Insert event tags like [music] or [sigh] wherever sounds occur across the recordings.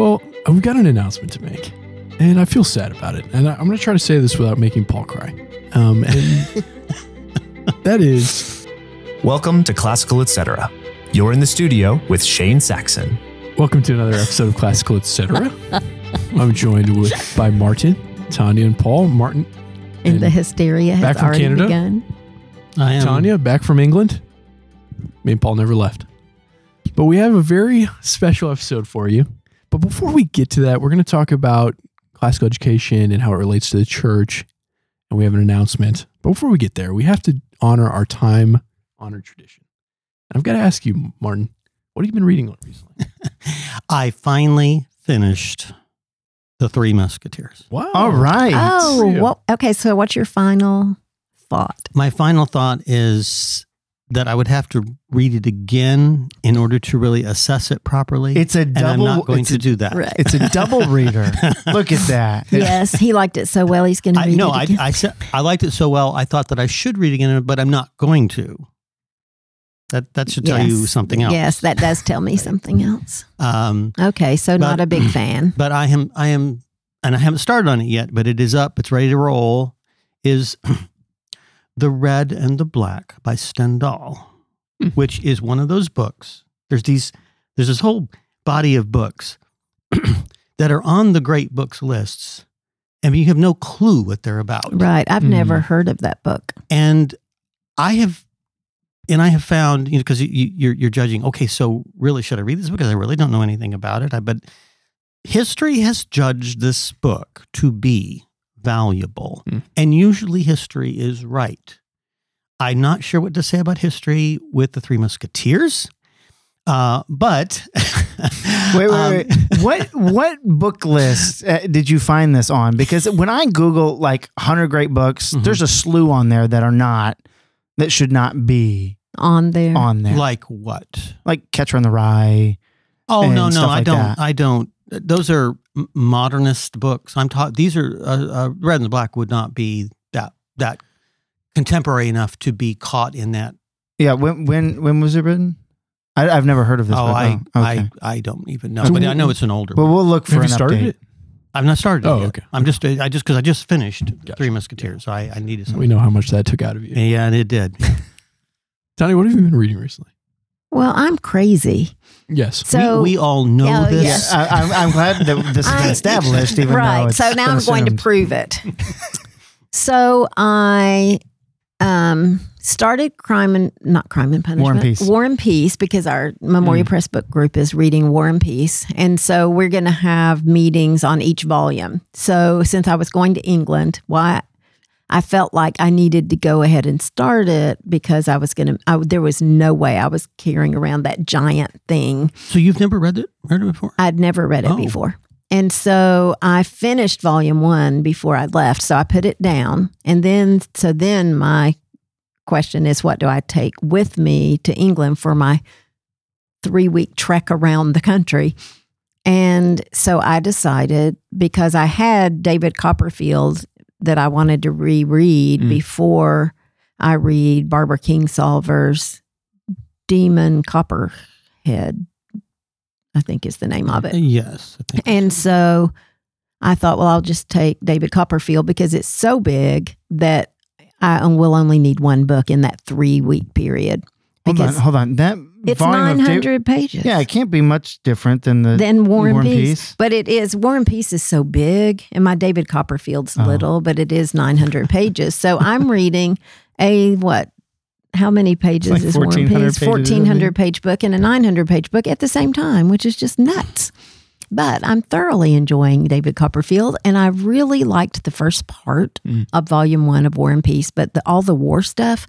Well, we've got an announcement to make, and I feel sad about it. And I, I'm going to try to say this without making Paul cry. Um, and [laughs] that is Welcome to Classical Et Cetera You're in the studio with Shane Saxon. welcome to another episode of Classical Et Cetera [laughs] I'm joined with by Martin, Tanya, and Paul. Martin, And, And the hysteria has back from already Canada? begun. I am. Tanya, back from England. Me and Paul never left. But we have a very special episode for you. But before we get to that, we're going to talk about classical education and how it relates to the church. And we have an announcement. But before we get there, we have to honor our time honored tradition. And I've got to ask you, Martin, what have you been reading recently? [laughs] I finally finished The Three Musketeers. Wow. All right. Oh, well, okay. So, what's your final thought? My final thought is that I would have to read it again in order to really assess it properly. It's a and double. I'm not going to a, do that. Right. It's a double reader. [laughs] Look at that. [laughs] yes, he liked it so well. He's going to I, read no, it I, again. I said I liked it so well. I thought that I should read it again, but I'm not going to. That that should tell you something else. Yes, that does tell me [laughs] something else. Um, Okay, so But- not a big [clears throat] fan. but I am I am and I haven't started on it yet, but it is up, it's ready to roll, is The Red and the Black by Stendhal, Hmm. which is one of those books. There's these there's this whole body of books [clears throat] that are on the great books lists, and you have no clue what they're about. Right. I've Hmm. never heard of that book. And I have and I have found, you know, because you, you're you're judging. Okay, so really, should I read this book? because I really don't know anything about it? I, but history has judged this book to be valuable, Hmm. and usually history is right. I'm not sure what to say about history with the Three Musketeers, uh, but [laughs] Wait, wait, um, wait. what what book list uh, did you find this on? Because when I Google like hundred great books, Mhm. there's a slew on there that are not that should not be On there. on there. like what? like Catcher in the Rye. Oh no, no, I like don't. that. I don't. Those are modernist books. I'm taught. These are uh, uh, Red and the Black would not be that that contemporary enough to be caught in that. Yeah. When when when was it written? I, I've never heard of this. oh, book. I, Oh, okay. I, I don't even know. So but I know it's an older. well, book. we'll look for Have an you started update. it? I've not started. it Oh, yet. okay. I'm just. I just because I just finished Gotcha. Three Musketeers. So I, I needed Something. We know how much that took out of you. Yeah, and it did. [laughs] Tony, what have you been reading recently? Well, I'm crazy. Yes. So, we, we all know Oh, this. yes. I, I'm, I'm glad that [laughs] this has been established. Even though right. it's So now been I'm going to prove it. so I um, started crime and not crime and punishment. War and Peace. War and Peace because our Memoria Mm. Press book group is reading War and Peace, and so we're going to have meetings on each volume. So since I was going to England, why? I felt like I needed to go ahead and start it because I was going to. There was no way I was carrying around that giant thing So you've never read it? Read it before? I'd never read it Oh. before. And so I finished volume one before I left. So I put it down. And then, so then my question is what do I take with me to England for my three week trek around the country? And so I decided because I had David Copperfield that I wanted to reread Mm. before I read Barbara Kingsolver's Demon Copperhead, I think is the name of it. Yes. I think And so I thought, well, I'll just take David Copperfield because it's so big that I will only need one book in that three week period. Hold on, hold on. That it's Da- 900 pages. Yeah, it can't be much different than the Then War and War and Peace. Peace. But it is, War and Peace is so big, and my David Copperfield's Oh. little, but it is 900 [laughs] pages. So I'm reading a what? How many pages like is War and Peace? isn't 1400 page book and a 900 page book at the same time, which is just nuts. But I'm thoroughly enjoying David Copperfield, and I really liked the first part Mm. of Volume One of War and Peace. But the, all the war stuff,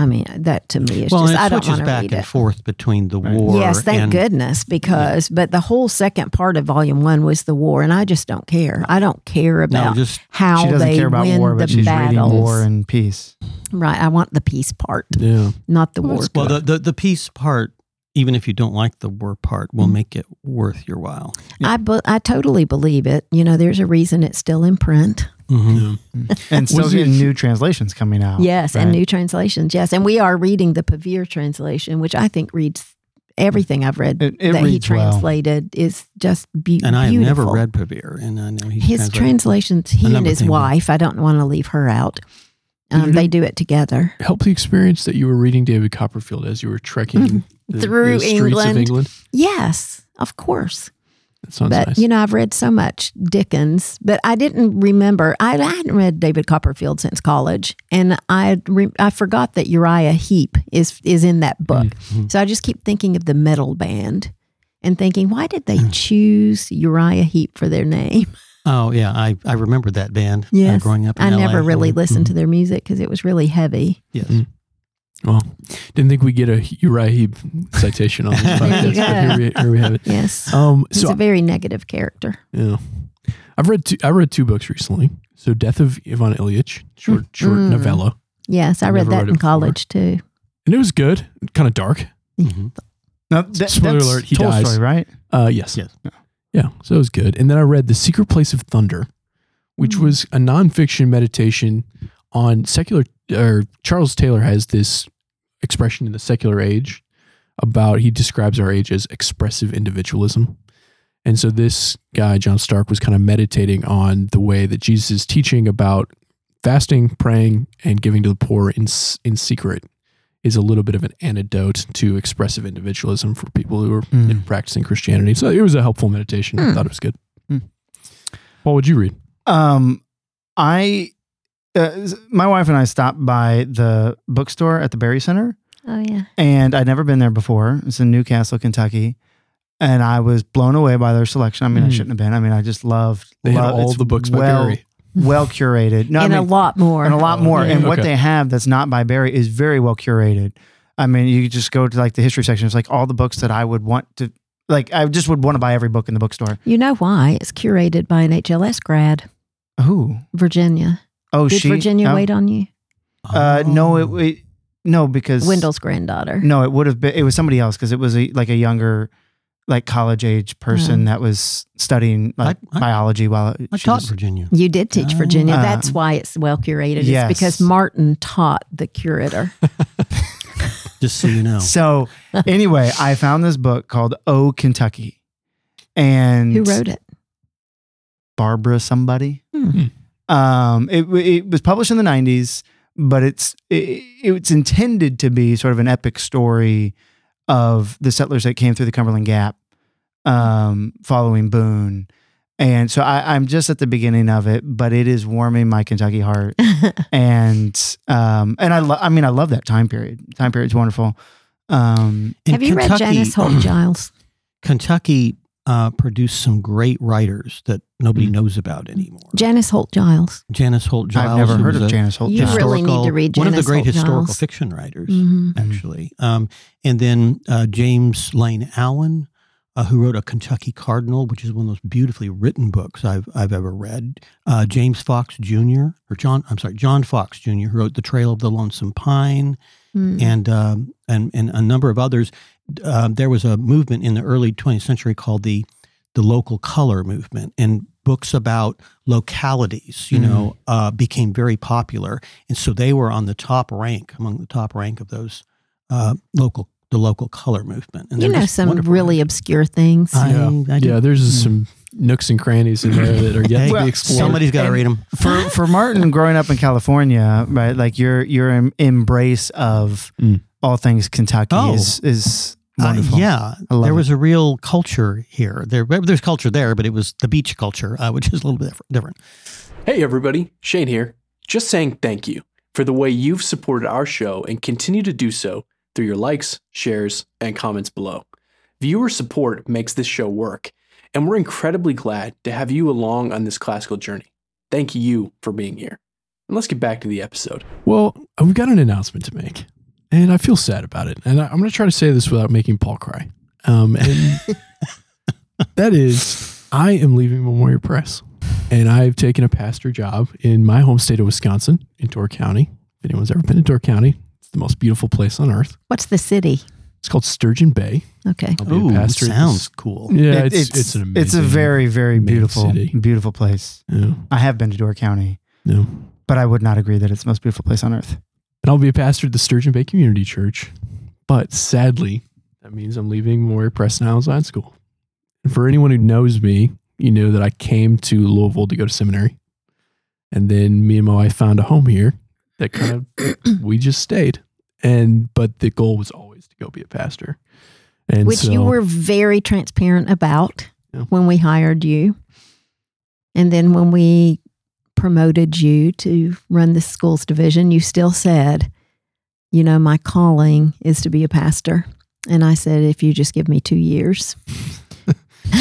I mean, that to me is well, just it I don't switches want to back read and it. forth between the Right. war. Yes, thank and, goodness, because but the whole second part of Volume One was the war, and I just don't care. I don't care about No, about just how she doesn't they care about win war, the but she's battles. reading War and Peace. Right, I want the peace part, Yeah. not the Well, war. that's well, the, the the peace part, even if you don't like the war part, will Mhm. make it worth your while. I be, I totally believe it. You know, there's a reason it's still in print. Mm-hmm. And still Was it- getting new translations coming out. Yes, and new translations. Yes, and we are reading the Pevear translation, which I think reads everything I've read It- it that he reads well. translated is just be- And I have beautiful. never read Pevear, and I know he's his translations. He and his things. wife. I don't want to leave her out. Um, they do it together. Help the experience that you were reading David Copperfield as you were trekking the, Through the streets of England. England. Yes, of course. That sounds but nice. you know, I've read so much Dickens, but I didn't remember. I, I hadn't read David Copperfield since college, and I re, I forgot that Uriah Heep is is in that book. Mhm. So I just keep thinking of the metal band, and thinking, why did they choose Uriah Heep for their name? [laughs] Oh yeah, I I remember that band. uh, Yes. growing up. In I LA. never really Mhm. listened to their music because it was really heavy. Yes. Mm. Well, didn't think we get a Uriah Heep citation on this There [laughs] podcast, you but here we, here we have it. Yes, Um, he's so a very negative character. Yeah. I've read two, I read two books recently. So Death of Ivan Ilyich, short short Mm. novella. Yes, I I've read that read it in before. college too. And it was good. Kind of dark. Mhm. No, that, Spoiler that's alert, he Tolstoy, dies. right? Uh yes. Yes. Yeah. So it was good. And then I read The Secret Place of Thunder, which Mm. was a nonfiction meditation on secular or Charles Taylor has this expression in the secular age about he describes our age as expressive individualism. And so this guy, John Starke, was kind of meditating on the way that Jesus is teaching about fasting, praying, and giving to the poor in, in secret is a little bit of an antidote to expressive individualism for people who are Mm. practicing Christianity. So it was a helpful meditation. I Hmm. thought it was good. Hmm. What would you read? Um, I, uh, my wife and I stopped by the bookstore at the Berry Center, Oh yeah. and I'd never been there before. It's in Newcastle, Kentucky, and I was blown away by their selection. I mean, I Mm. shouldn't have been. I mean, I just loved. They had loved- all the books by well, Berry. well [laughs] curated. No, and I a mean, lot more. and a lot more. Yeah. And what they have that's not by Berry is very well curated. I mean, you just go to like the history section. It's like all the books that I would want to, like, I just would want to buy every book in the bookstore. You know why? It's curated by an HLS grad, Who? Virginia. Oh, Did she. Virginia oh, wait on you? Uh, no, Oh. it, it no because Wendell's granddaughter. No, it would have been. It was somebody else because it was a, like a younger, like college age person that was studying like I- I- biology while I she taught was- Virginia. You did teach Virginia. Uh, That's why it's well curated. yes. It's because Martin taught the curator. [laughs] Just so you know. So anyway, I found this book called "Oh Kentucky," and Who wrote it? Barbara somebody. Hmm. Um, it it was published in the '90s, but it's it, it's intended to be sort of an epic story of the settlers that came through the Cumberland Gap, um, following Boone. And so I, I'm just at the beginning of it, but it is warming my Kentucky heart. [laughs] and um, and I lo- I mean I love that time period. Time period's wonderful. Um, Have you read Kentucky- Janice Holt [clears throat] Giles? Kentucky uh, produced some great writers that nobody Mm. knows about anymore. Janice Holt Giles. Janice Holt Giles. I've never heard of a Janice Holt. You really need to historical- read one of the great Holt historical Giles. fiction writers, Mhm. actually. Um, and then uh, James Lane Allen, uh, who wrote a Kentucky Cardinal, which is one of those beautifully written books I've I've ever read. Uh, James Fox Jr. or John, I'm sorry, John Fox Jr. who wrote The Trail of the Lonesome Pine Mm. and um, and and a number of others. Um, there was a movement in the early 20th century called the the local color movement, and books about localities, you know, uh, became very popular, and so they were on the top rank among the top rank of those uh, local the local color movement. And You know some wonderful. really obscure things. I, Yeah. I. Yeah, there's Mm. some nooks and crannies in there that are yet Hey, to be explored. Somebody's got to read them. for [laughs] for Martin growing up in California, right? Like your your embrace of Mm. all things Kentucky Oh. is is Uh, yeah, I love there it. was a real culture here. There, there's culture there, but it was the beach culture, uh, which is a little bit different. different. Hey everybody, Shane here. Just saying thank you for the way you've supported our show and continue to do so through your likes, shares, and comments below. Viewer support makes this show work, and we're incredibly glad to have you along on this classical journey. Thank you for being here. And let's get back to the episode. Well, we've got an announcement to make, and I feel sad about it. And I- I'm going to try to say this without making Paul cry. Um, and [laughs] that is, I am leaving Memoria Press, and I've taken a pastor job in my home state of Wisconsin, in Door County. If anyone's ever been to Door County, it's the most beautiful place on earth. What's the city? It's called Sturgeon Bay. Okay. I'll be Ooh, a pastor. sounds this- cool. Yeah, It- it's, it's an amazing. it's a very very beautiful city. beautiful place. Yeah, I have been to Door County, no. but I would not agree that it's the most beautiful place on earth. And I'll be a pastor at the Sturgeon Bay Community Church. But sadly, That means I'm leaving Memoria Press and Highlands Latin School. And for anyone who knows me, you know that I came to Louisville to go to seminary. And then me and my wife found a home here that kind of [coughs] we just stayed. And but the goal was always to go be a pastor. And which so, you were very transparent about Yeah. when we hired you. And then when we promoted you to run the schools division, you still said, you know, my calling is to be a pastor. And I said, if you just give me two years. [laughs]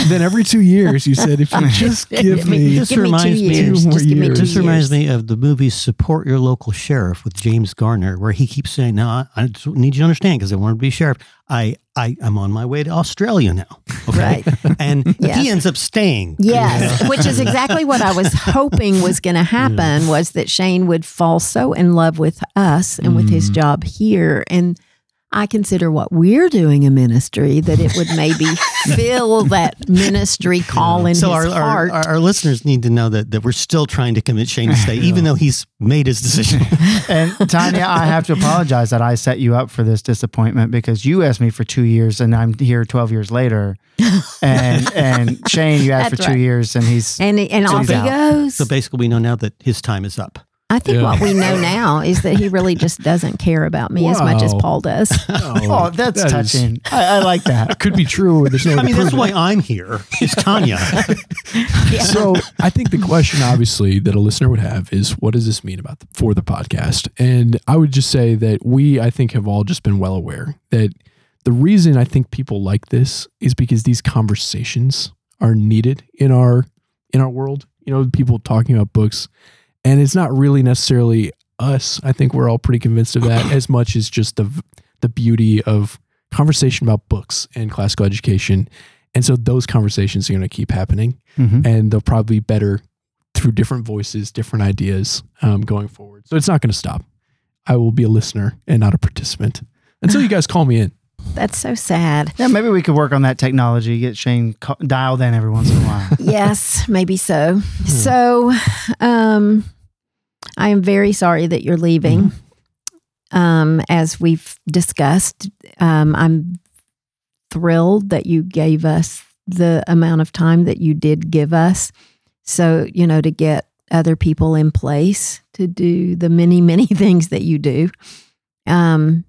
then every two years you said if you [laughs] just give Give me- me This give me two reminds me- years. two more Just give me two years. This reminds me of the movie Support Your Local Sheriff with James Garner, where he keeps saying, No, I, I just need you to understand because I want to be sheriff. I, I, I'm on my way to Australia now. [laughs] Okay. Right. And Yes. he ends up staying. Yes, which is exactly what I was [laughs] hoping was going to happen was that Shane would fall so in love with us and with his Mm. job here and I consider what we're doing a ministry that it would maybe [laughs] fill that ministry call in So his our, our, heart. our, our listeners need to know that, that we're still trying to convince Shane to stay, even [laughs] though he's made his decision. [laughs] And Tanya, I have to apologize that I set you up for this disappointment because you asked me for two years and I'm here 12 years later. And and Shane, you asked That's for two years and he's and and off he out. goes. so basically, we know now that his time is up. I think Yeah. what we know now is that he really just doesn't care about me as much as Paul does. [laughs] Oh, that's that is- touching. I, I like that. could be true. There's no I mean, that's prove why. I'm here. Is Tanya. [laughs] So I think the question, obviously, that a listener would have is, what does this mean about the, for the podcast? And I would just say that we, I think, have all just been well aware that the reason I think people like this is because these conversations are needed in our in our world. You know, people talking about books, and it's not really necessarily us. I think we're all pretty convinced of that, [coughs] as much as just the the beauty of conversation about books and classical education. And so those conversations are going to keep happening Mhm. and they'll probably be better through different voices, different ideas um, going forward. So it's not going to stop. I will be a listener and not a participant until you [sighs] guys call me in. That's so sad. Yeah, maybe we could work on that technology, get Shane ca- dialed in every once in a while. [laughs] yes, maybe so. So, um, I am very sorry that you're leaving. Um, as we've discussed, um, I'm thrilled that you gave us the amount of time that you did give us. So, you know, to get other people in place to do the many, many [laughs] things that you do. Um,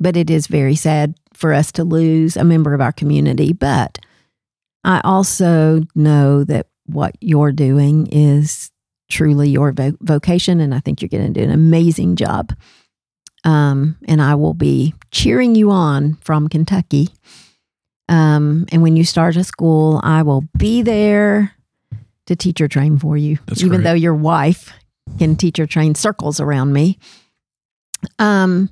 but it is very sad for us to lose a member of our community. But I also know that what you're doing is truly your vo- vocation, and I think you're going to do an amazing job. Um, and I will be cheering you on from Kentucky. Um, and when you start a school, I will be there to teacher train for you, That's even great. though your wife can teacher train circles around me. Um,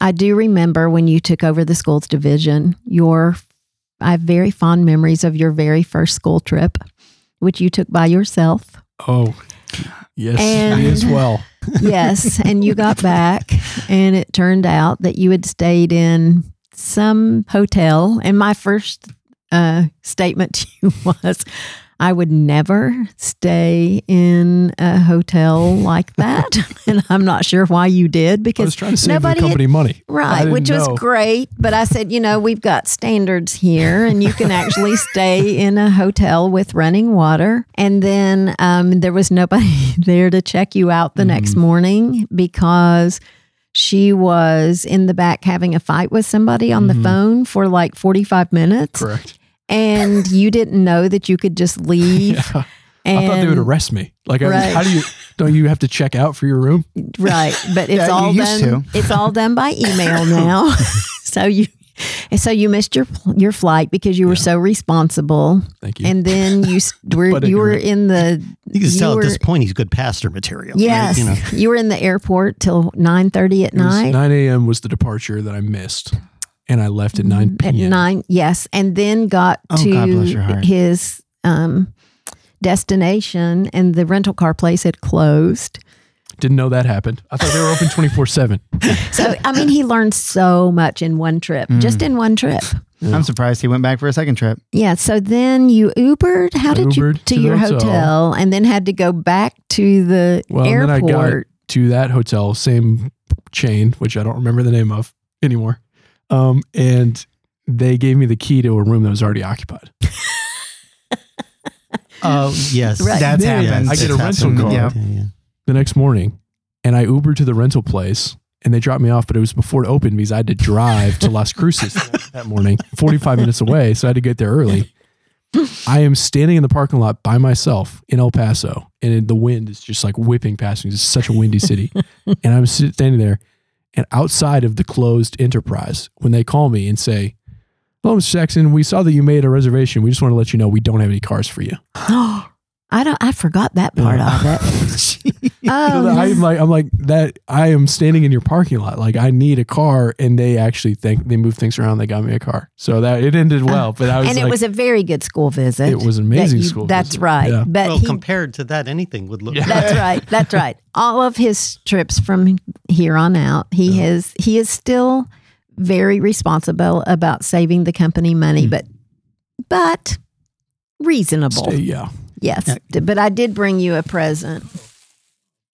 I do remember when you took over the schools division, your I have very fond memories of your very first school trip, which you took by yourself. Oh, yes, And- me as well. [laughs] [laughs] Yes, and you got back, and it turned out that you had stayed in some hotel. And my first uh, statement to you [laughs] was, I would never stay in a hotel like [laughs] that. [laughs] and I'm not sure why you did I because was trying to save the nobody had- money. Right, which was great. But I said, you know, we've got standards here, and you can actually [laughs] stay in a hotel with running water. And then um, there was nobody there to check you out the next Mm-hmm. morning because she was in the back having a fight with somebody on the Mhm. phone for like 45 minutes. Correct. And you didn't know that you could just leave. [laughs] Yeah. And, I thought they would arrest me. Like, I- Right. how do you? [laughs] Don't you have to check out for your room? Right, but [laughs] it's Yeah, all used done. It's all done by email now. so you, so you missed your your flight because you were Yeah. so responsible, Thank you. and then you were you were in the You can tell You at this point he's good pastor material. right? yes, You know. you were in the airport till nine thirty at It was night. 9 a.m. was the departure that I missed, and I left at 9 p.m. At nine, yes, and then got Oh, to God bless your heart. his um, destination, and the rental car place had closed. Didn't know that happened. I thought they were open 24 seven. So I mean, he learned so much in one trip, just in one trip. I'm surprised he went back for a second trip. Yeah. So then you Ubered. How did you to, to your hotel. hotel. and then had to go back to the Well, and then I airport? got to that hotel, same chain, which I don't remember the name of anymore. Um, and they gave me the key to a room that was already occupied. [laughs] Oh yes, Right. That's Then happened. I get a It's rental happened. car. Yeah. yeah. the next morning and I Ubered to the rental place and they dropped me off, but it was before it opened because I had to drive to Las Cruces [laughs] that morning, 45 minutes away. So I had to get there early. I am standing in the parking lot by myself in El Paso and the wind is just like whipping past me. It's such a windy city. [laughs] and I'm sit- standing there and outside of the closed enterprise, when they call me and say, Hello, Mr. Jackson, we saw that you made a reservation. We just want to let you know we don't have any cars for you. I don't. I forgot that part Yeah. of it. So Oh, I'm like, I'm like that. I am standing in your parking lot. Like I need a car, and they actually think they moved things around. They got me a car, so that it ended well. But I was and like, it was a very good school visit. it was an that amazing you- school. That's visit. right. Yeah. But Well, he, compared to that, anything would look. Yeah. that's right. That's right. [laughs] All of his trips from here on out, he has he is still very responsible about saving the company money, Mm. but but reasonable. Stay- yeah. Yes. But I did bring you a present,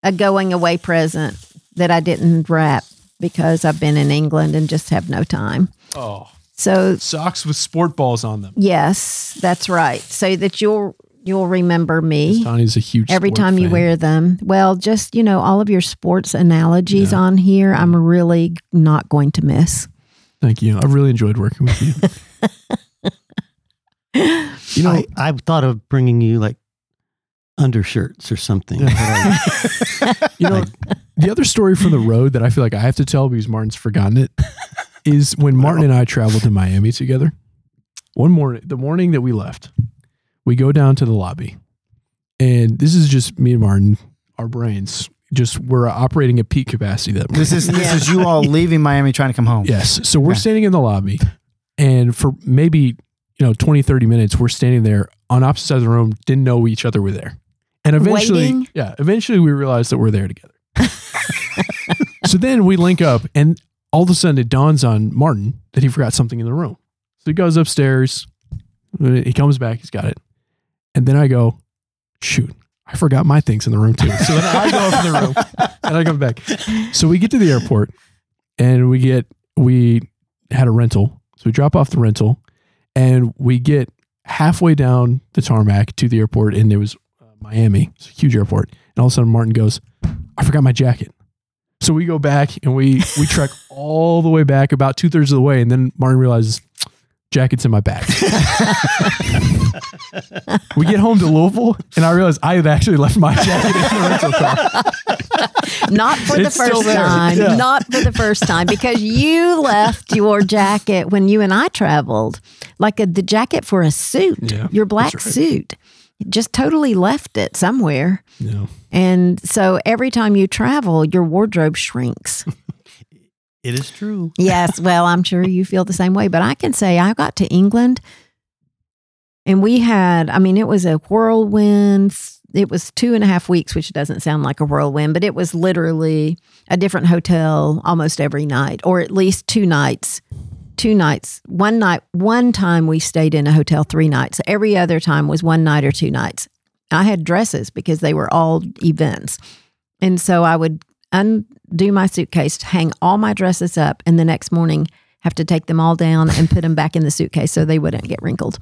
a going away present that I didn't wrap because I've been in England and just have no time. Oh, So socks with sport balls on them. yes, that's right. So that you'll you'll remember me Tony's a huge. every time you wear them. Well, just you know, all of your sports analogies Yeah. on here, I'm really not going to miss. Thank you. I really enjoyed working with you. [laughs] you know, I, I thought of bringing you like undershirts or something. Yeah. I- [laughs] you know, the other story from the road that I feel like I have to tell because Martin's forgotten it is when Martin and I traveled to Miami together. One morning, the morning that we left, we go down to the lobby, and this is just me and Martin. Our brains just we're operating at peak capacity. That This is this Yeah. is you all leaving Miami trying to come home. Yes. So we're Okay. standing in the lobby and for maybe, you know, 20, 30 minutes, we're standing there on opposite sides of the room, didn't know each other were there. And eventually, Waiting? yeah, eventually we realized that we're there together. [laughs] so then we link up and all of a sudden it dawns on Martin that he forgot something in the room. So he goes upstairs, he comes back, he's got it. And then I go, shoot, I forgot my things in the room too. So then I go up in the room and I come back. So we get to the airport and we get we had a rental. So we drop off the rental and we get halfway down the tarmac to the airport and it was uh, Miami. It's a huge airport. And all of a sudden Martin goes, I forgot my jacket. So we go back and we we trek [laughs] all the way back about two thirds of the way, and then Martin realizes jacket's in my bag. [laughs] we get home to Louisville, and I realize I had actually left my jacket in the rental car. Not for the It's first time. Yeah. Not for the first time because you left your jacket when you and I traveled, like a, the jacket for a suit, Yeah, your black right. suit. Just totally left it somewhere. No. And so every time you travel, your wardrobe shrinks. [laughs] it is true. [laughs] yes, well, I'm sure you feel the same way. But I can say I got to England and we had, I mean, it was a whirlwind. It was two and a half weeks, which doesn't sound like a whirlwind, but it was literally a different hotel almost every night, or at least two nights. Two nights. One night, one time we stayed in a hotel three nights. Every other time was one night or two nights. I had dresses because they were all events. And so I would undo my suitcase, hang all my dresses up, and the next morning have to take them all down and put them back in the suitcase so they wouldn't get wrinkled.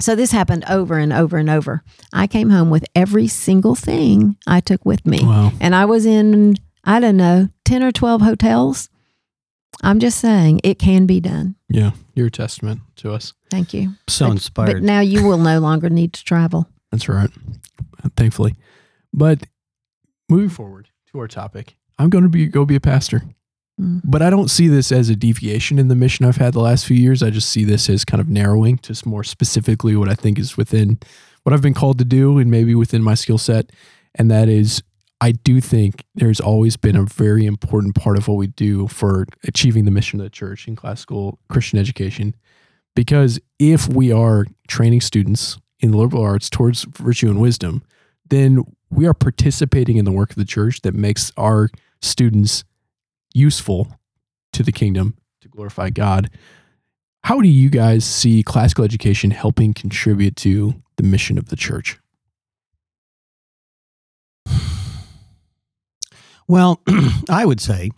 So this happened over and over and over. I came home with every single thing I took with me. Wow. And I was in, I don't know, 10 or 12 hotels. I'm just saying it can be done. Yeah. You're a testament to us. Thank you. So But inspired. now you will no longer need to travel. That's right. Thankfully. But moving forward to our topic, I'm going to be go be a pastor. Mm. But I don't see this as a deviation in the mission I've had the last few years. I just see this as kind of narrowing to more specifically what I think is within what I've been called to do and maybe within my skill set. And that is, I do think there's always been a very important part of what we do for achieving the mission of the church in classical Christian education. Because if we are training students in the liberal arts towards virtue and wisdom, then we are participating in the work of the church that makes our students useful to the kingdom to glorify God. How do you guys see classical education helping contribute to the mission of the church? Well, [clears throat] I would say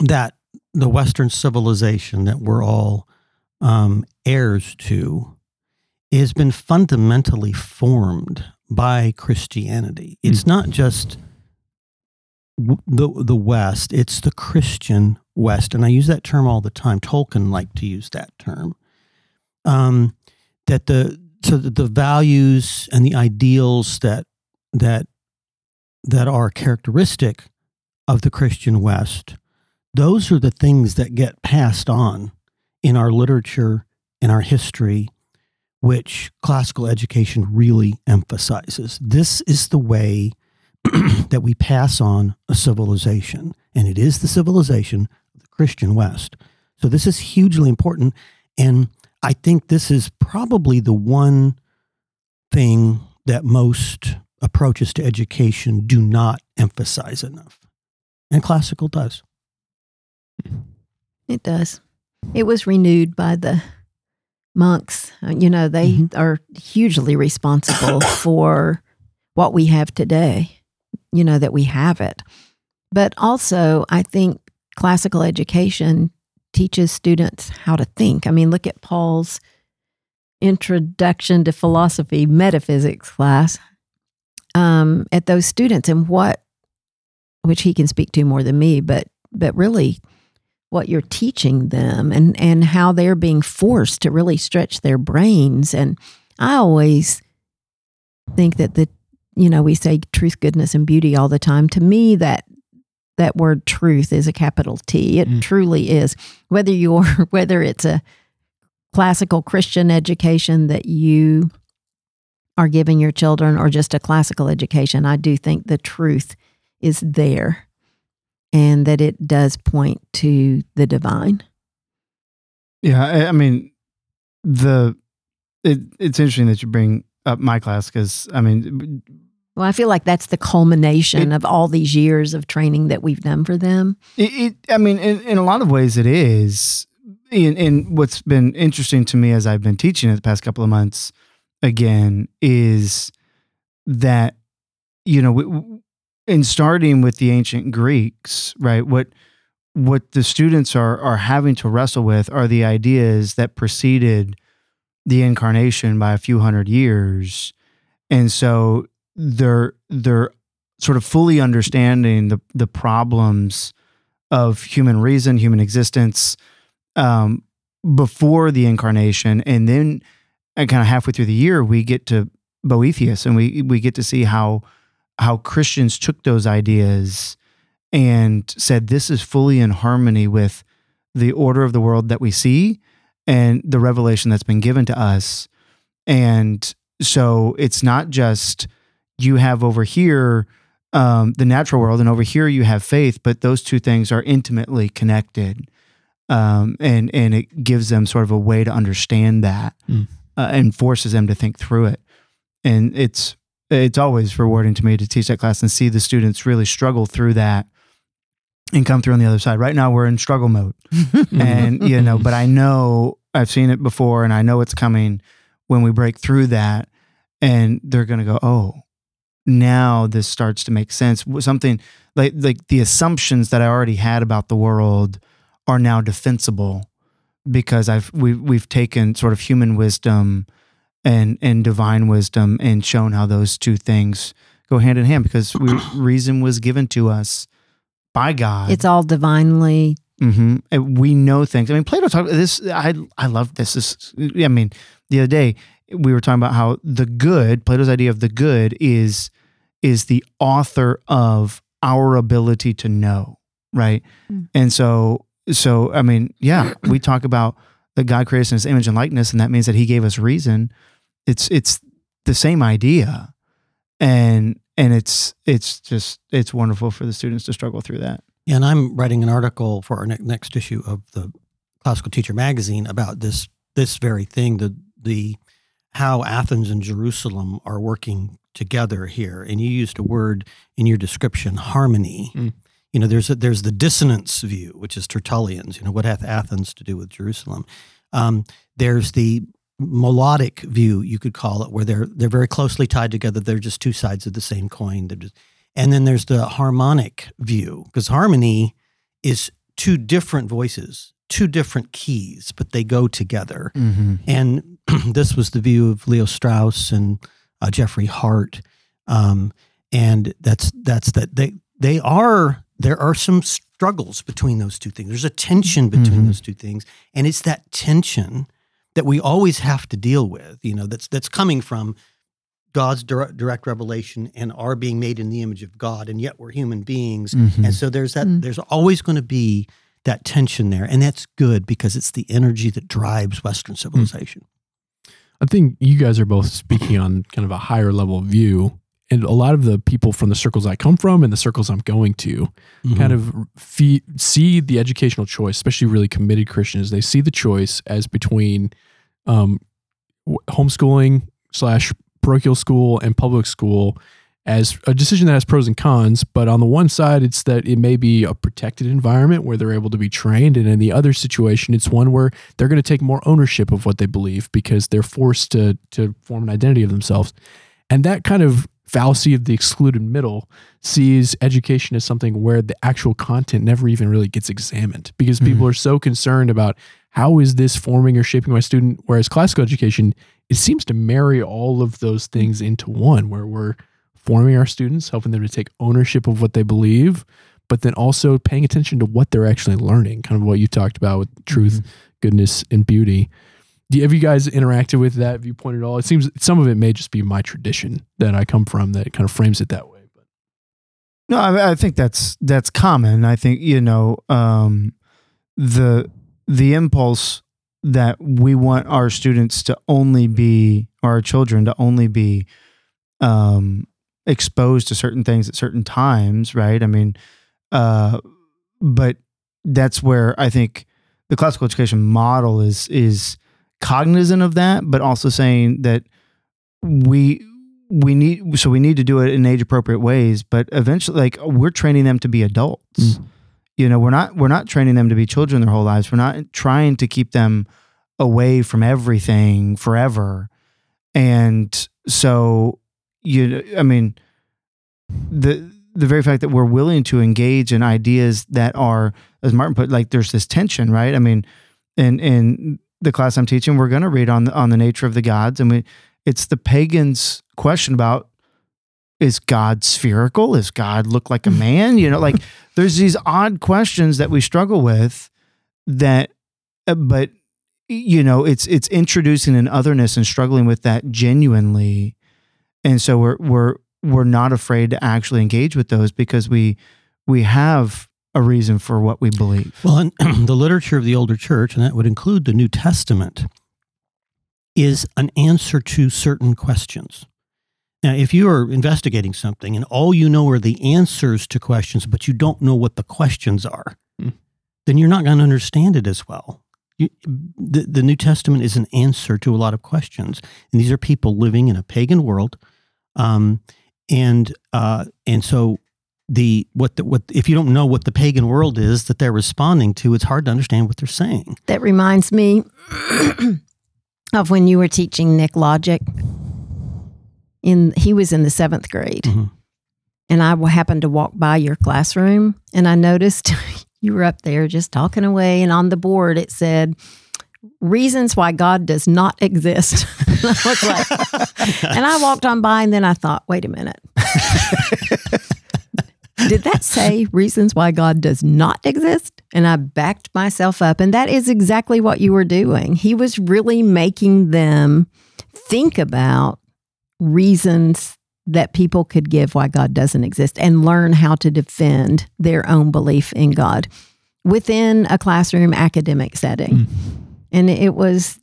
that the Western civilization that we're all um, heirs to has been fundamentally formed by Christianity. It's not just the the West; it's the Christian West, and I use that term all the time. Tolkien liked to use that term. Um, that the so that the values and the ideals that that that are characteristic of the Christian West, those are the things that get passed on in our literature, in our history, which classical education really emphasizes. This is the way [clears throat] that we pass on a civilization, and it is the civilization of the Christian West. So this is hugely important, and I think this is probably the one thing that most approaches to education do not emphasize enough, and classical does. It does. It was renewed by the monks. Uh, You know, they Mhm. are hugely responsible [coughs] for what we have today, you know, that we have it. But also, I think classical education teaches students how to think. I mean, look at Paul's introduction to philosophy metaphysics class um, at those students and what, which he can speak to more than me, but but really what you're teaching them and and how they're being forced to really stretch their brains and i always think that the you know we say truth goodness and beauty all the time to me that that word truth is a capital t it Mm. truly is whether you're [laughs] whether it's a classical christian education that you are giving your children or just a classical education i do think the truth is there and that it does point to the divine. Yeah, I, I mean, the it, it's interesting that you bring up my class because I mean, Well, I feel like that's the culmination It- of all these years of training that we've done for them. it, it I mean, in, in a lot of ways, it is. In, in what's been interesting to me as I've been teaching it the past couple of months, again, is that you know, in starting with the ancient Greeks, right? What what the students are are having to wrestle with are the ideas that preceded the incarnation by a few hundred years, and so they're they're sort of fully understanding the the problems of human reason, human existence, um, before the incarnation, and then and kind of halfway through the year we get to Boethius, and we we get to see how how Christians took those ideas and said this is fully in harmony with the order of the world that we see and the revelation that's been given to us. And so it's not just you have over here um, the natural world, and over here you have faith, but those two things are intimately connected. Um, and and it gives them sort of a way to understand that Mm. uh, and forces them to think through it. And it's it's always rewarding to me to teach that class and see the students really struggle through that and come through on the other side. Right now we're in struggle mode. [laughs] and you know, but I know I've seen it before and I know it's coming when we break through that and they're going to go, "Oh, now this starts to make sense." Something like like the assumptions that I already had about the world are now defensible because I've we we've taken sort of human wisdom and and divine wisdom and shown how those two things go hand in hand because we, [clears throat] reason was given to us by God. It's all divinely. hmm And we know things. I mean, Plato talked this. I I love this. This I mean, the other day we were talking about how the good, Plato's idea of the good, is is the author of our ability to know, right? Mm. And so, so I mean, yeah, [clears throat] we talk about that God created us in His image and likeness, and that means that He gave us reason. It's it's the same idea, and and it's it's just it's wonderful for the students to struggle through that. And I'm writing an article for our ne- next issue of the Classical Teacher magazine about this this very thing the the how Athens and Jerusalem are working together here. And you used a word in your description, harmony. Mm. You know, there's a, there's the dissonance view, which is Tertullian's. You know, what hath Athens to do with Jerusalem? Um, there's the melodic view, you could call it, where they're they're very closely tied together. They're just two sides of the same coin. They're just, and then there's the harmonic view, because harmony is two different voices two different keys, but they go together. Mhm. And [clears throat] this was the view of Leo Strauss and uh, Jeffrey Hart. Um, and that's that's that they they are there are some struggles between those two things. There's a tension between Mhm. those two things, and it's that tension that we always have to deal with. You know, that's that's coming from God's direct, direct revelation and our being made in the image of God, and yet we're human beings. Mhm. And so there's that. Mm. There's always going to be that tension there, and that's good because it's the energy that drives Western civilization. I think you guys are both speaking on kind of a higher level view. And a lot of the people from the circles I come from and the circles I'm going to kind of fe- see the educational choice, especially really committed Christians. They see the choice as between um, w- homeschooling slash parochial school and public school as a decision that has pros and cons. But on the one side, it's that it may be a protected environment where they're able to be trained. And in the other situation, it's one where they're going to take more ownership of what they believe because they're forced to, to form an identity of themselves. And that kind of fallacy of the excluded middle sees education as something where the actual content never even really gets examined because mm-hmm. people are so concerned about how is this forming or shaping my student whereas classical education it seems to marry all of those things into one where we're forming our students helping them to take ownership of what they believe but then also paying attention to what they're actually learning kind of what you talked about with truth goodness and beauty do you, have you guys interacted with that viewpoint at all? It seems some of it may just be my tradition that I come from that kind of frames it that way. But No, I, I think that's that's common. I think you know um, the the impulse that we want our students to only be or our children to only be um, exposed to certain things at certain times, right? I mean, uh, but that's where I think the classical education model is is cognizant of that, but also saying that we we need so we need to do it in age appropriate ways but eventually like we're training them to be adults Mm. you know we're not we're not training them to be children their whole lives we're not trying to keep them away from everything forever and so you i mean the the very fact that we're willing to engage in ideas that are as martin put like there's this tension right i mean in in the class i'm teaching we're going to read on the, on the nature of the gods and we it's the pagans question about is God spherical? Is God look like a [laughs] man? You know, like there's these odd questions that we struggle with that uh, but you know, it's it's introducing an otherness and struggling with that genuinely. And so we're we're we're not afraid to actually engage with those because we we have a reason for what we believe. Well, in [clears throat] the literature of the older church, and that would include the New Testament, is an answer to certain questions. Now, if you are investigating something and all you know are the answers to questions, but you don't know what the questions are, Hmm. then you're not going to understand it as well. You, the, the New Testament is an answer to a lot of questions, and these are people living in a pagan world, um, and uh, and so the what the what if you don't know what the pagan world is that they're responding to, it's hard to understand what they're saying. That reminds me [clears throat] of when you were teaching Nick logic. In he was in the seventh grade, Mhm. and I happened to walk by your classroom, and I noticed [laughs] you were up there just talking away, and on the board it said reasons why God does not [laughs] exist. [laughs] I was like, [laughs] and I walked on by, and then I thought, wait a minute. [laughs] Did that say reasons why God does not exist? And I backed myself up. And that is exactly what you were doing. He was really making them think about reasons that people could give why God doesn't exist and learn how to defend their own belief in God within a classroom academic setting. Hmm. And it was,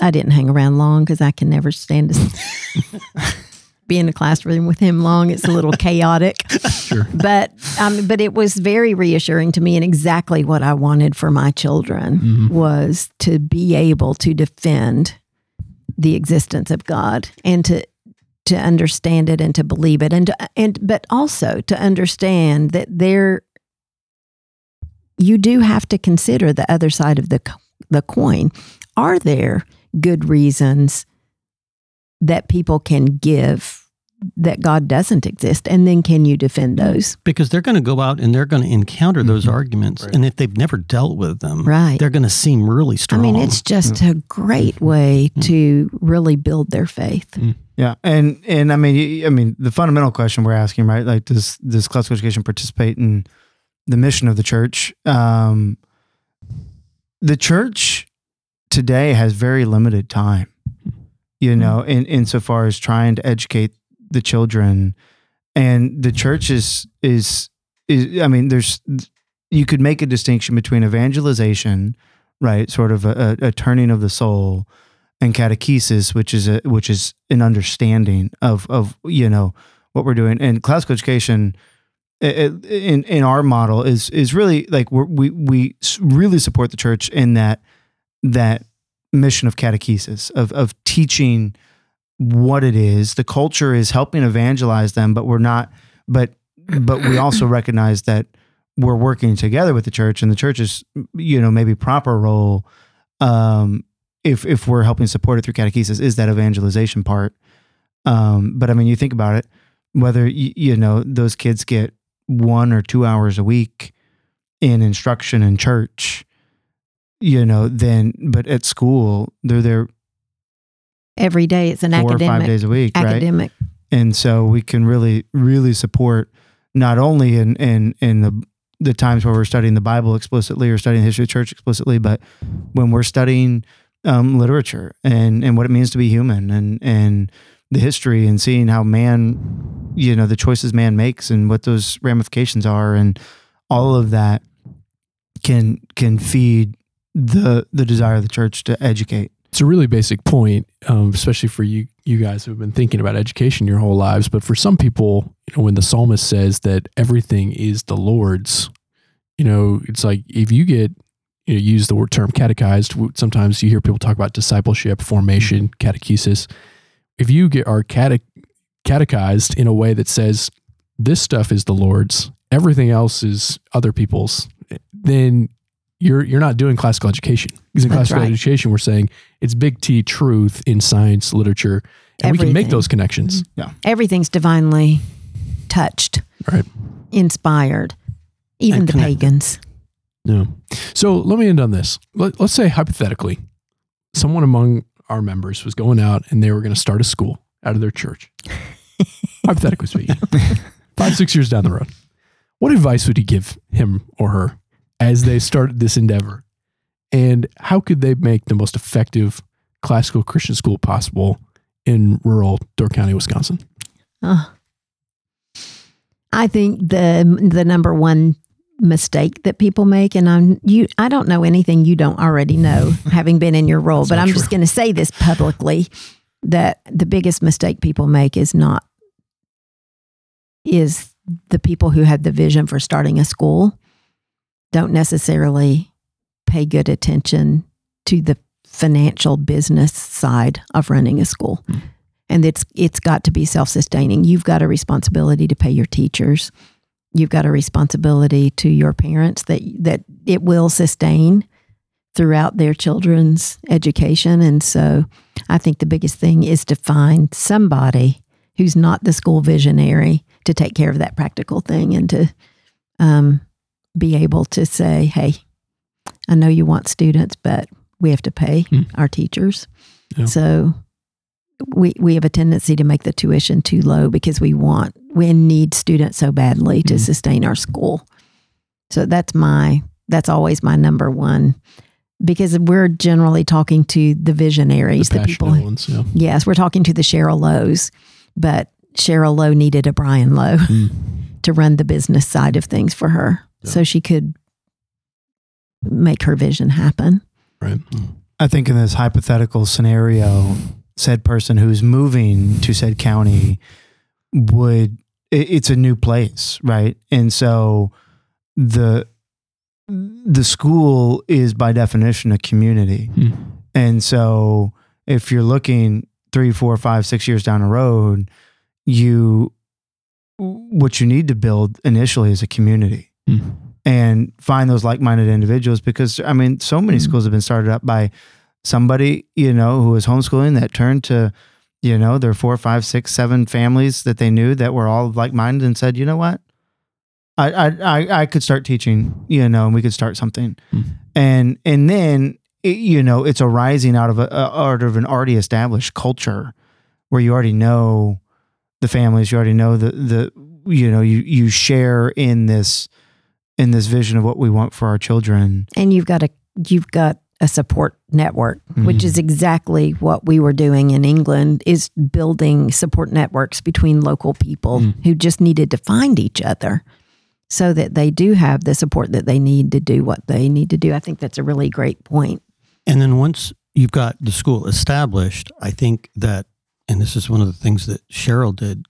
I didn't hang around long because I can never stand to [laughs] be in a classroom with him long. It's a little [laughs] chaotic. Sure. But um, but it was very reassuring to me, and exactly what I wanted for my children Mhm. was to be able to defend the existence of God and to to understand it and to believe it and to, and but also to understand that there you do have to consider the other side of the the coin. Are there good reasons that people can give that God doesn't exist, and then can you defend those? because they're going to go out and they're going to encounter those Mhm. arguments, Right. and if they've never dealt with them, Right. they're going to seem really strong. I mean, it's just a great way Mm. to really build their faith. Yeah, and and I mean, I mean, the fundamental question we're asking, right? Like, does does classical education participate in the mission of the church? Um, the church today has very limited time, you hmm. know, in insofar as trying to educate the children, and the church is is is. I mean, there's you could make a distinction between evangelization, right? Sort of a, a, turning of the soul and catechesis, which is a which is an understanding of of you know what we're doing. And classical education in in our model is is really like we're, we we really support the church in that that mission of catechesis of of teaching what it is. The culture is helping evangelize them, but we're not. But but we also [clears throat] recognize that we're working together with the church, and the church's you know maybe proper role um, if if we're helping support it through catechesis is that evangelization part. Um, but I mean, you think about it, whether you, you know those kids get one or two hours a week in instruction in church, you know, then but at school they're there Every day, it's an four or five days a week, right? Academic. and so we can really really support not only in in in the the times where we're studying the Bible explicitly or studying the history of the church explicitly, but when we're studying um, literature and and what it means to be human and and the history and seeing how man, you know, the choices man makes and what those ramifications are and all of that can can feed the the desire of the church to educate. It's a really basic point, um, especially for you you guys who have been thinking about education your whole lives. But for some people, you know, when the psalmist says that everything is the Lord's, you know, it's like if you get you know, use the word term catechized. Sometimes you hear people talk about discipleship, formation, catechesis. If you get are cate- catechized in a way that says this stuff is the Lord's, everything else is other people's, then you're you're not doing classical education. Because in That's classical right. education, we're saying it's big T truth in science, literature, and we can make those connections. Mm-hmm. Yeah. Everything's divinely touched, Right. inspired, even And the connected. pagans. Yeah. So let me end on this. Let, let's say hypothetically, someone among our members was going out and they were going to start a school out of their church. [laughs] hypothetically speaking, five six years down the road, what advice would you give him or her as they started this endeavor, and how could they make the most effective classical Christian school possible in rural Door County, Wisconsin? Oh. I think the the number one mistake that people make, and I'm you. I don't know anything you don't already know, [laughs] having been in your role. That's but I'm true. just going to say this publicly: that the biggest mistake people make is not is the people who had the vision for starting a school don't necessarily pay good attention to the financial business side of running a school and it's it's got to be self-sustaining. You've got a responsibility to pay your teachers. You've got a responsibility to your parents that that it will sustain throughout their children's education. And so I think the biggest thing is to find somebody who's not the school visionary to take care of that practical thing and to um, be able to say, hey, I know you want students, but we have to pay Hmm. our teachers. Yeah. So we we have a tendency to make the tuition too low because we want we need students so badly to Mhm. sustain our school. So that's my that's always my number one because we're generally talking to the visionaries, the, people. ones. Yeah. Yes, we're talking to the Cheryl Lowe's, but Cheryl Lowe needed a Brian Lowe Mm. [laughs] to run the business side of things for her, Yeah. so she could make her vision happen. Right. I think in this hypothetical scenario, said person who's moving to said county would it, it's a new place, right? And so the the school is by definition a community. Hmm. And so if you're looking three, four, five, six years down the road, you what you need to build initially is a community Hmm. and find those like-minded individuals because I mean, so many Mhm. schools have been started up by somebody you know who was homeschooling that turned to You know, their four, five, six, seven families that they knew that were all like minded and said, you know what? I, I, I, could start teaching, you know, and we could start something. Hmm. And, and then, it, you know, it's arising out of a, a, out of an already established culture where you already know the families, you already know the, the, you know, you, you share in this, in this vision of what we want for our children. and you've got a you've got a support network which Mhm. is exactly what we were doing in England is building support networks between local people Mm. who just needed to find each other so that they do have the support that they need to do what they need to do i think that's a really great point And then once you've got the school established, I think that, and this is one of the things that Cheryl did,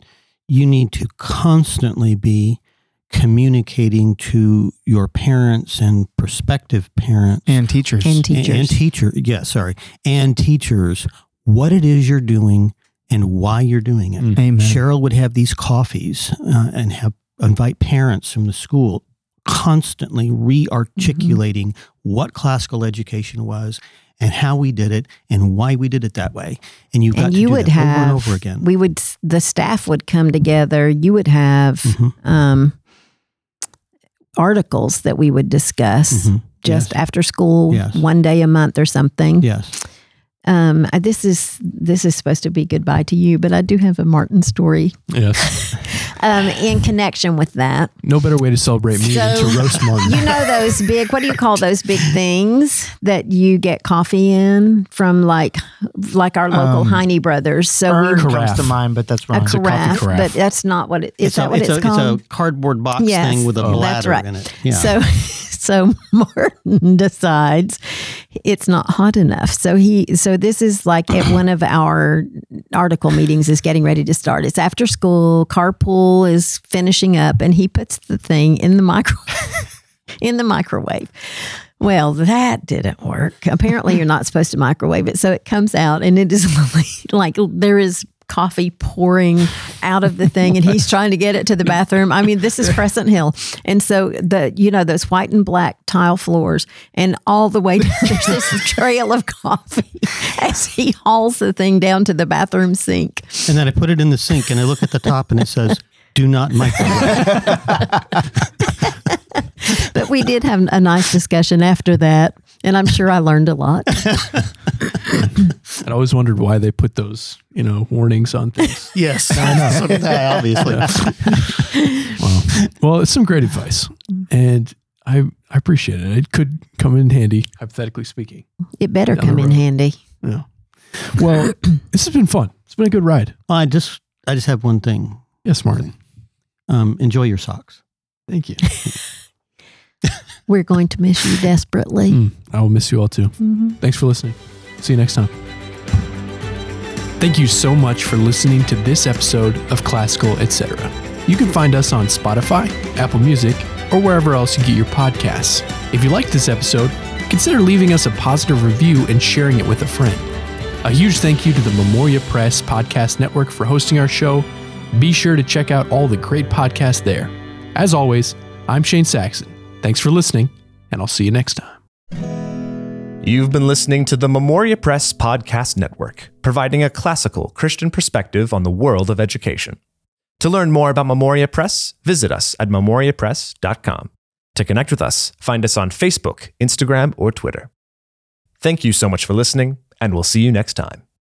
you need to constantly be communicating to your parents and prospective parents And teachers. and and- teachers and teacher, yeah, sorry, and teachers what it is you're doing and why you're doing it. Mm. Amen. Cheryl would have these coffees uh, and have invite parents from the school constantly re-articulating what classical education was and how we did it and why we did it that way. And you've got and to you do would that over have and over again. we would the staff would come together you would have Mhm. um, articles that we would discuss Mhm. just Yes. after school Yes. one day a month or something Yes. Um, I- this is this is supposed to be goodbye to you but i do have a martin story Yes. [laughs] um, in connection with that No better way to celebrate me than So, to roast [laughs] Martin. you know those big what do you call those big things that you get coffee in from like like our local Um, Heine brothers so we Urn comes to mind, but that's a wrong. carafe, carafe. but that's not what it is. That a, what it's, it's, a, called? it's a cardboard box Yes. thing with a Oh. That's bladder right. in it. Yeah. So, [laughs] so Martin decides it's not hot enough. So he, so this is like at one of our article meetings is getting ready to start. It's after school. Carpool is finishing up, and he puts the thing in the micro [laughs] in the microwave. Well, that didn't work. Apparently, you're not supposed to microwave it. So it comes out, and it is [laughs] like there is coffee pouring out of the thing, and he's [laughs] trying to get it to the bathroom. I mean, this is Crescent Hill, and so the you know those white and black tile floors, and all the way down, there's this [laughs] trail of coffee [laughs] as he hauls the thing down to the bathroom sink. and then I put it in the sink and I look at the top and it says, do not microwave. But we did have a nice discussion after that, and I'm sure I learned a lot. [laughs] I always wondered why they put those, you know, warnings on things. [laughs] yes. I know. [laughs] So I, obviously. Wow. Well, it's some great advice, and I I appreciate it. It could come in handy, hypothetically speaking. It better come in handy. Yeah. Well, [clears throat] this has been fun. It's been a good ride. Well, I just, I just have one thing. Yes, Martin. Um, enjoy your socks. Thank you. We're going to miss you desperately. Mm, I will miss you all too. Mhm. Thanks for listening. See you next time. Thank you so much for listening to this episode of Classical Et Cetera You can find us on Spotify, Apple Music, or wherever else you get your podcasts. If you liked this episode, consider leaving us a positive review and sharing it with a friend. A huge thank you to the Memoria Press Podcast Network for hosting our show. Be sure to check out all the great podcasts there. As always, I'm Shane Saxon. Thanks for listening, and I'll see you next time. You've been listening to the Memoria Press Podcast Network, providing a classical Christian perspective on the world of education. To learn more about Memoria Press, visit us at memoriapress.com. To connect with us, find us on Facebook, Instagram, or Twitter. Thank you so much for listening, and we'll see you next time.